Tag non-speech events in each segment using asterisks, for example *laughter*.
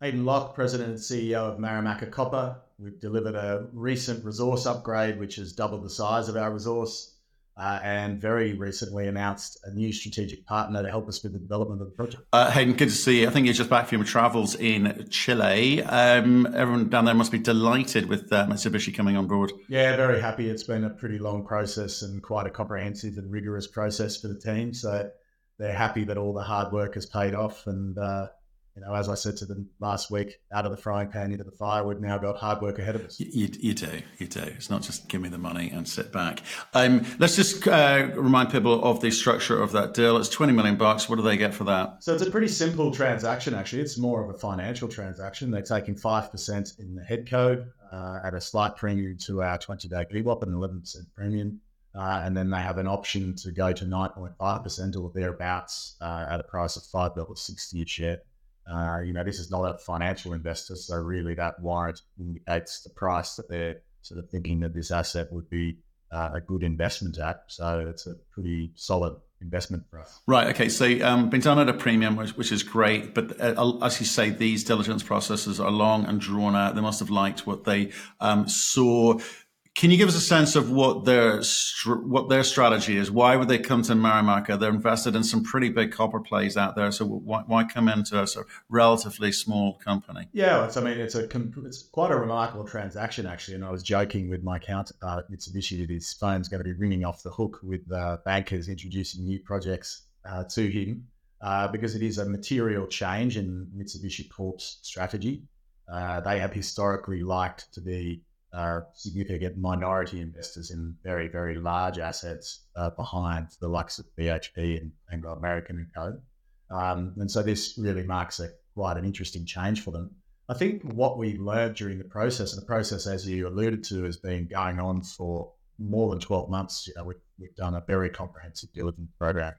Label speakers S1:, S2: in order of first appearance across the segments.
S1: Hayden Locke, President and CEO of Marimaca Copper. We've delivered a recent resource upgrade, which has doubled the size of our resource, uh, and very recently announced a new strategic partner to help us with the development of the project.
S2: Uh, Hayden, good to see you. I think you're just back from your travels in Chile. Um, everyone down there must be delighted with uh, Mitsubishi coming on board.
S1: Yeah, very happy. It's been a pretty long process and quite a comprehensive and rigorous process for the team. So they're happy that all the hard work has paid off and uh, you know, as I said to them last week, out of the frying pan into the fire, we've now got hard work ahead of us.
S2: You, you do, you do. It's not just give me the money and sit back. Um, let's just uh, remind people of the structure of that deal. It's 20 million bucks. What do they get for that?
S1: So it's a pretty simple transaction, actually. It's more of a financial transaction. They're taking 5% in the head code uh, at a slight premium to our 20 day VWAP and 11% premium. Uh, and then they have an option to go to 9.5% or thereabouts uh, at a price of $5.60 a share. Uh, you know, this is not a financial investor, so really that warrant indicates the price that they're sort of thinking that this asset would be uh, a good investment at. So it's a pretty solid investment for us.
S2: Right. Okay. So um, been done at a premium, which, which is great. But uh, as you say, these diligence processes are long and drawn out. They must have liked what they um, saw. Can you give us a sense of what their what their strategy is? Why would they come to Marimaca? They're invested in some pretty big copper plays out there, so why, why come into a sort of relatively small company?
S1: Yeah, it's, I mean, it's a it's quite a remarkable transaction actually. And I was joking with my counterpart Mitsubishi that his phone's going to be ringing off the hook with uh, bankers introducing new projects uh, to him uh, because it is a material change in Mitsubishi Corp's strategy. Uh, they have historically liked to be are significant minority investors in very, very large assets uh, behind the likes of BHP and Anglo American and Co. Um, and so this really marks a quite an interesting change for them. I think what we learned during the process, and the process, as you alluded to, has been going on for more than 12 months. You know, we, have done a very comprehensive diligence program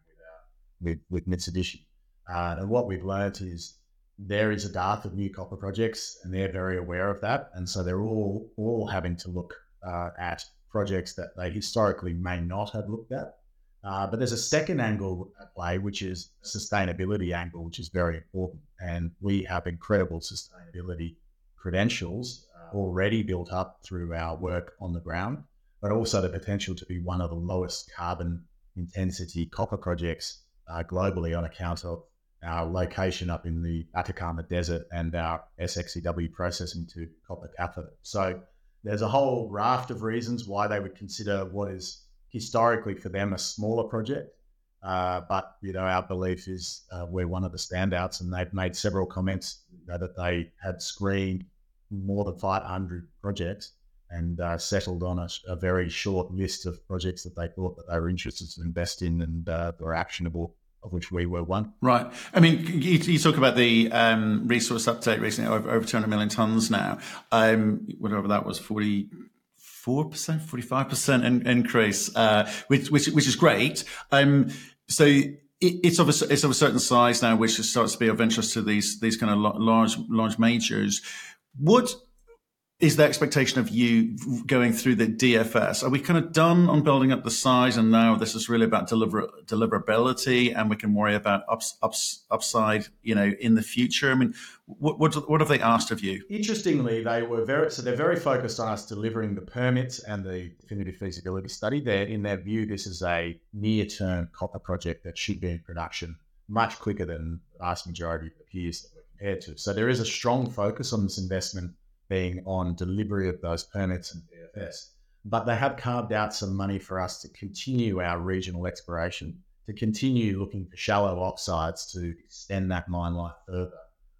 S1: with, with, with Mitsubishi. Uh, and what we've learned is there is a dearth of new copper projects, and they're very aware of that. And so they're all all having to look uh, at projects that they historically may not have looked at. Uh, but there's a second angle at play, which is sustainability angle, which is very important. And we have incredible sustainability credentials uh, already built up through our work on the ground, but also the potential to be one of the lowest carbon intensity copper projects uh, globally on account of our location up in the Atacama Desert and our SXEW processing to copper cathode. So there's a whole raft of reasons why they would consider what is historically for them a smaller project. Uh, but you know, our belief is uh, we're one of the standouts, and they've made several comments you know, that they had screened more than 500 projects and uh, settled on a, a, very short list of projects that they thought that they were interested to invest in and uh, were actionable of which we were one.
S2: Right. I mean, you, you talk about the um, resource update recently, over, over 200 million tons now. Um, whatever that was, 44%, 45% in, increase, uh, which, which, which is great. Um, so it, it's of a, it's of a certain size now, which starts to be of interest to these, these kind of large, large majors. What, is the expectation of you going through the DFS? Are we kind of done on building up the size, and now this is really about deliver, deliverability, and we can worry about ups, ups, upside, you know, in the future? I mean, what, what, what have they asked of you?
S1: Interestingly, they were very so they're very focused on us delivering the permits and the definitive feasibility study. There, in their view, this is a near-term copper project that should be in production much quicker than the vast majority of the peers that we're compared to. So there is a strong focus on this investment being on delivery of those permits and DFS. But they have carved out some money for us to continue our regional exploration, to continue looking for shallow oxides to extend that mine life further.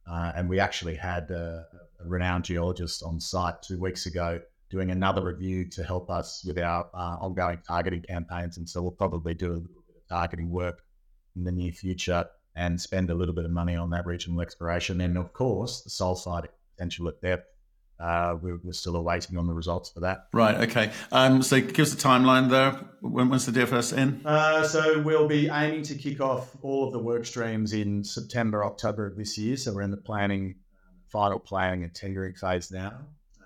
S1: Uh, and we actually had a, a, renowned geologist on site two weeks ago doing another review to help us with our uh, ongoing targeting campaigns. And so we'll probably do a little bit of targeting work in the near future and spend a little bit of money on that regional exploration. And of course, the sulfide potential at depth uh, we're, we're, still awaiting on the results for that.
S2: Right. Okay. Um, so give us a timeline there. When, when's the DFS in?
S1: Uh, so we'll be aiming to kick off all of the work streams in September, October of this year. So we're in the planning, final planning and tendering phase now.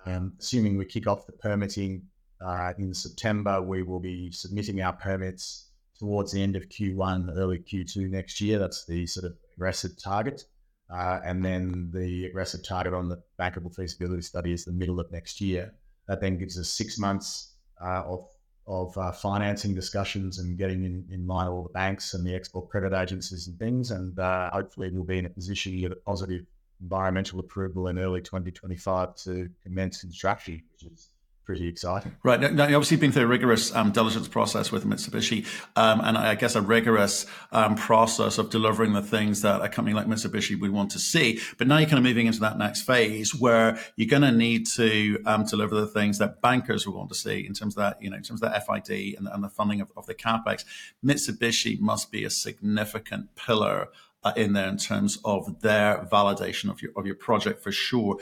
S1: Um, assuming we kick off the permitting uh, in September, we will be submitting our permits towards the end of Q1, early Q2 next year. That's the sort of aggressive target. Uh, and then the aggressive target on the bankable feasibility study is the middle of next year. That then gives us six months uh, of of uh, financing discussions and getting in, in line all the banks and the export credit agencies and things. And uh, hopefully, we'll be in a position to get a positive environmental approval in early 2025 to commence construction, which is pretty exciting.
S2: Right. Now, now obviously, been through a rigorous um, diligence process with Mitsubishi, um, and I guess a rigorous um, process of delivering the things that a company like Mitsubishi would want to see. But now you're kind of moving into that next phase where you're going to need to um, deliver the things that bankers will want to see in terms of that, you know, in terms of the FID and, and the funding of, of the capex. Mitsubishi must be a significant pillar uh, in there in terms of their validation of your of your project for sure.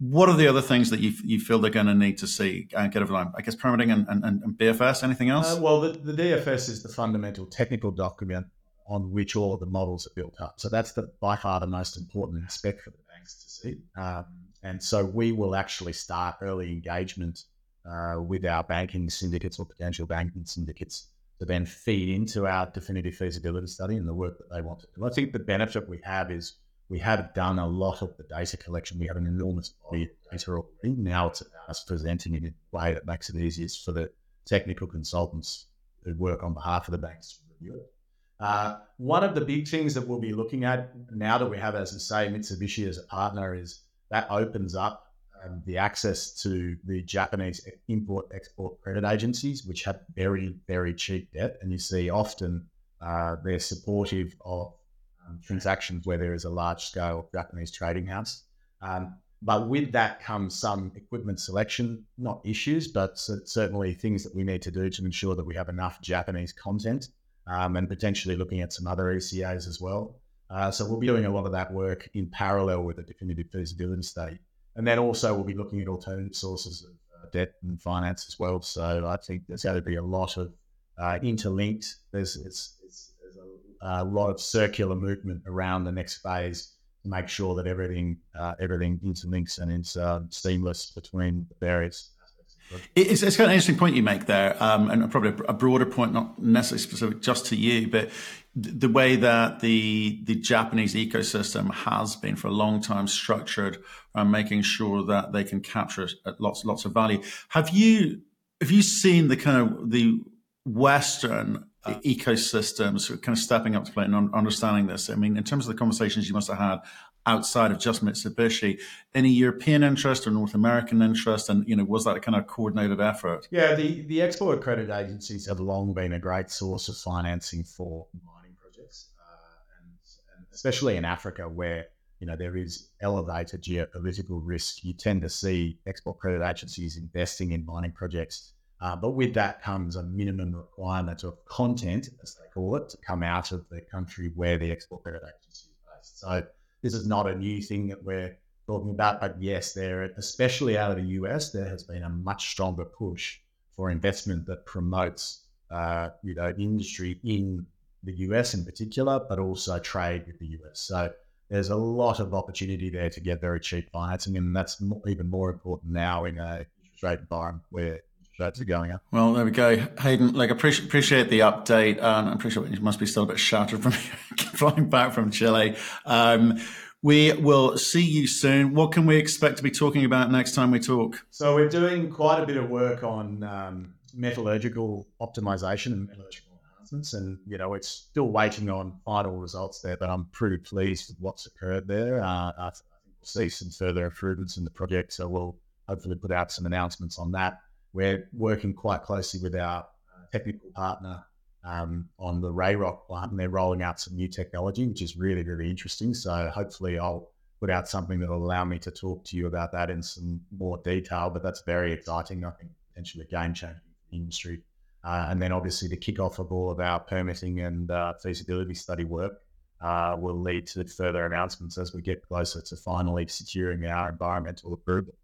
S2: What are the other things that you, you feel they're going to need to see and uh, get over line? I guess permitting and, and, and BFS. Anything else?
S1: Uh, well, the, the DFS is the fundamental technical document on which all of the models are built up. So that's the by far the most important aspect for the banks to see. Um, and so we will actually start early engagement uh, with our banking syndicates or potential banking syndicates to then feed into our definitive feasibility study and the work that they want to do. I think the benefit we have is we have done a lot of the data collection. We have an enormous body of data already. Now it's us presenting it in a way that makes it easiest for the technical consultants who work on behalf of the banks to review it. Uh, one of the big things that we'll be looking at now that we have, as I say, Mitsubishi as a partner is that opens up um, the access to the Japanese import export credit agencies, which have very, very cheap debt. And you see often uh, they're supportive of um, transactions where there is a large scale Japanese trading house. Um, but with that comes some equipment selection, not issues, but certainly things that we need to do to ensure that we have enough Japanese content um, and potentially looking at some other ECAs as well. Uh, so we'll be doing a lot of that work in parallel with the definitive feasibility study. And then also we'll be looking at alternative sources of uh, debt and finance as well. So I think there's going to be a lot of uh, interlinked. There's it's, a, lot of circular movement around the next phase to make sure that everything uh, everything interlinks and is uh, seamless between the various
S2: it's, it's kind of an interesting point you make there, um, and probably a broader point, not necessarily specific just to you, but the way that the the Japanese ecosystem has been for a long time structured and making sure that they can capture lots lots of value. Have you have you seen the kind of the Western uh, ecosystems kind of stepping up to play and understanding this? I mean, in terms of the conversations you must have had outside of just Mitsubishi, any European interest or North American interest, and you know, was that a kind of coordinated effort?
S1: Yeah, the the export credit agencies have long been a great source of financing for mining projects, uh, and, and especially in Africa where you know there is elevated geopolitical risk. You tend to see export credit agencies investing in mining projects. Uh, but with that comes a minimum requirement of content, as they call it, to come out of the country where the export credit agency is based. So this is not a new thing that we're talking about, but yes, there, especially out of the US, there has been a much stronger push for investment that promotes, uh, you know, industry in the US in particular, but also trade with the US. So there's a lot of opportunity there to get very cheap financing, and that's even more important now in a interest rate environment where rates are going up.
S2: Well, there we go, Hayden. Like, appreciate appreciate the update. Um, I'm pretty sure you must be still a bit shattered from *laughs* flying back from Chile. Um, we will see you soon. What can we expect to be talking about next time we talk?
S1: So we're doing quite a bit of work on um, metallurgical optimization and metallurgical enhancements, and you know it's still waiting on final results there. But I'm pretty pleased with what's occurred there. Uh, I think we'll see some further improvements in the project, so we'll hopefully put out some announcements on that. We're working quite closely with our technical partner um, on the Rayrock plant, and they're rolling out some new technology, which is really, really interesting. So hopefully, I'll put out something that will allow me to talk to you about that in some more detail. But that's very exciting. I think potentially a game changer the industry. Uh, and then obviously the kickoff of all of our permitting and uh, feasibility study work uh, will lead to further announcements as we get closer to finally securing our environmental approval.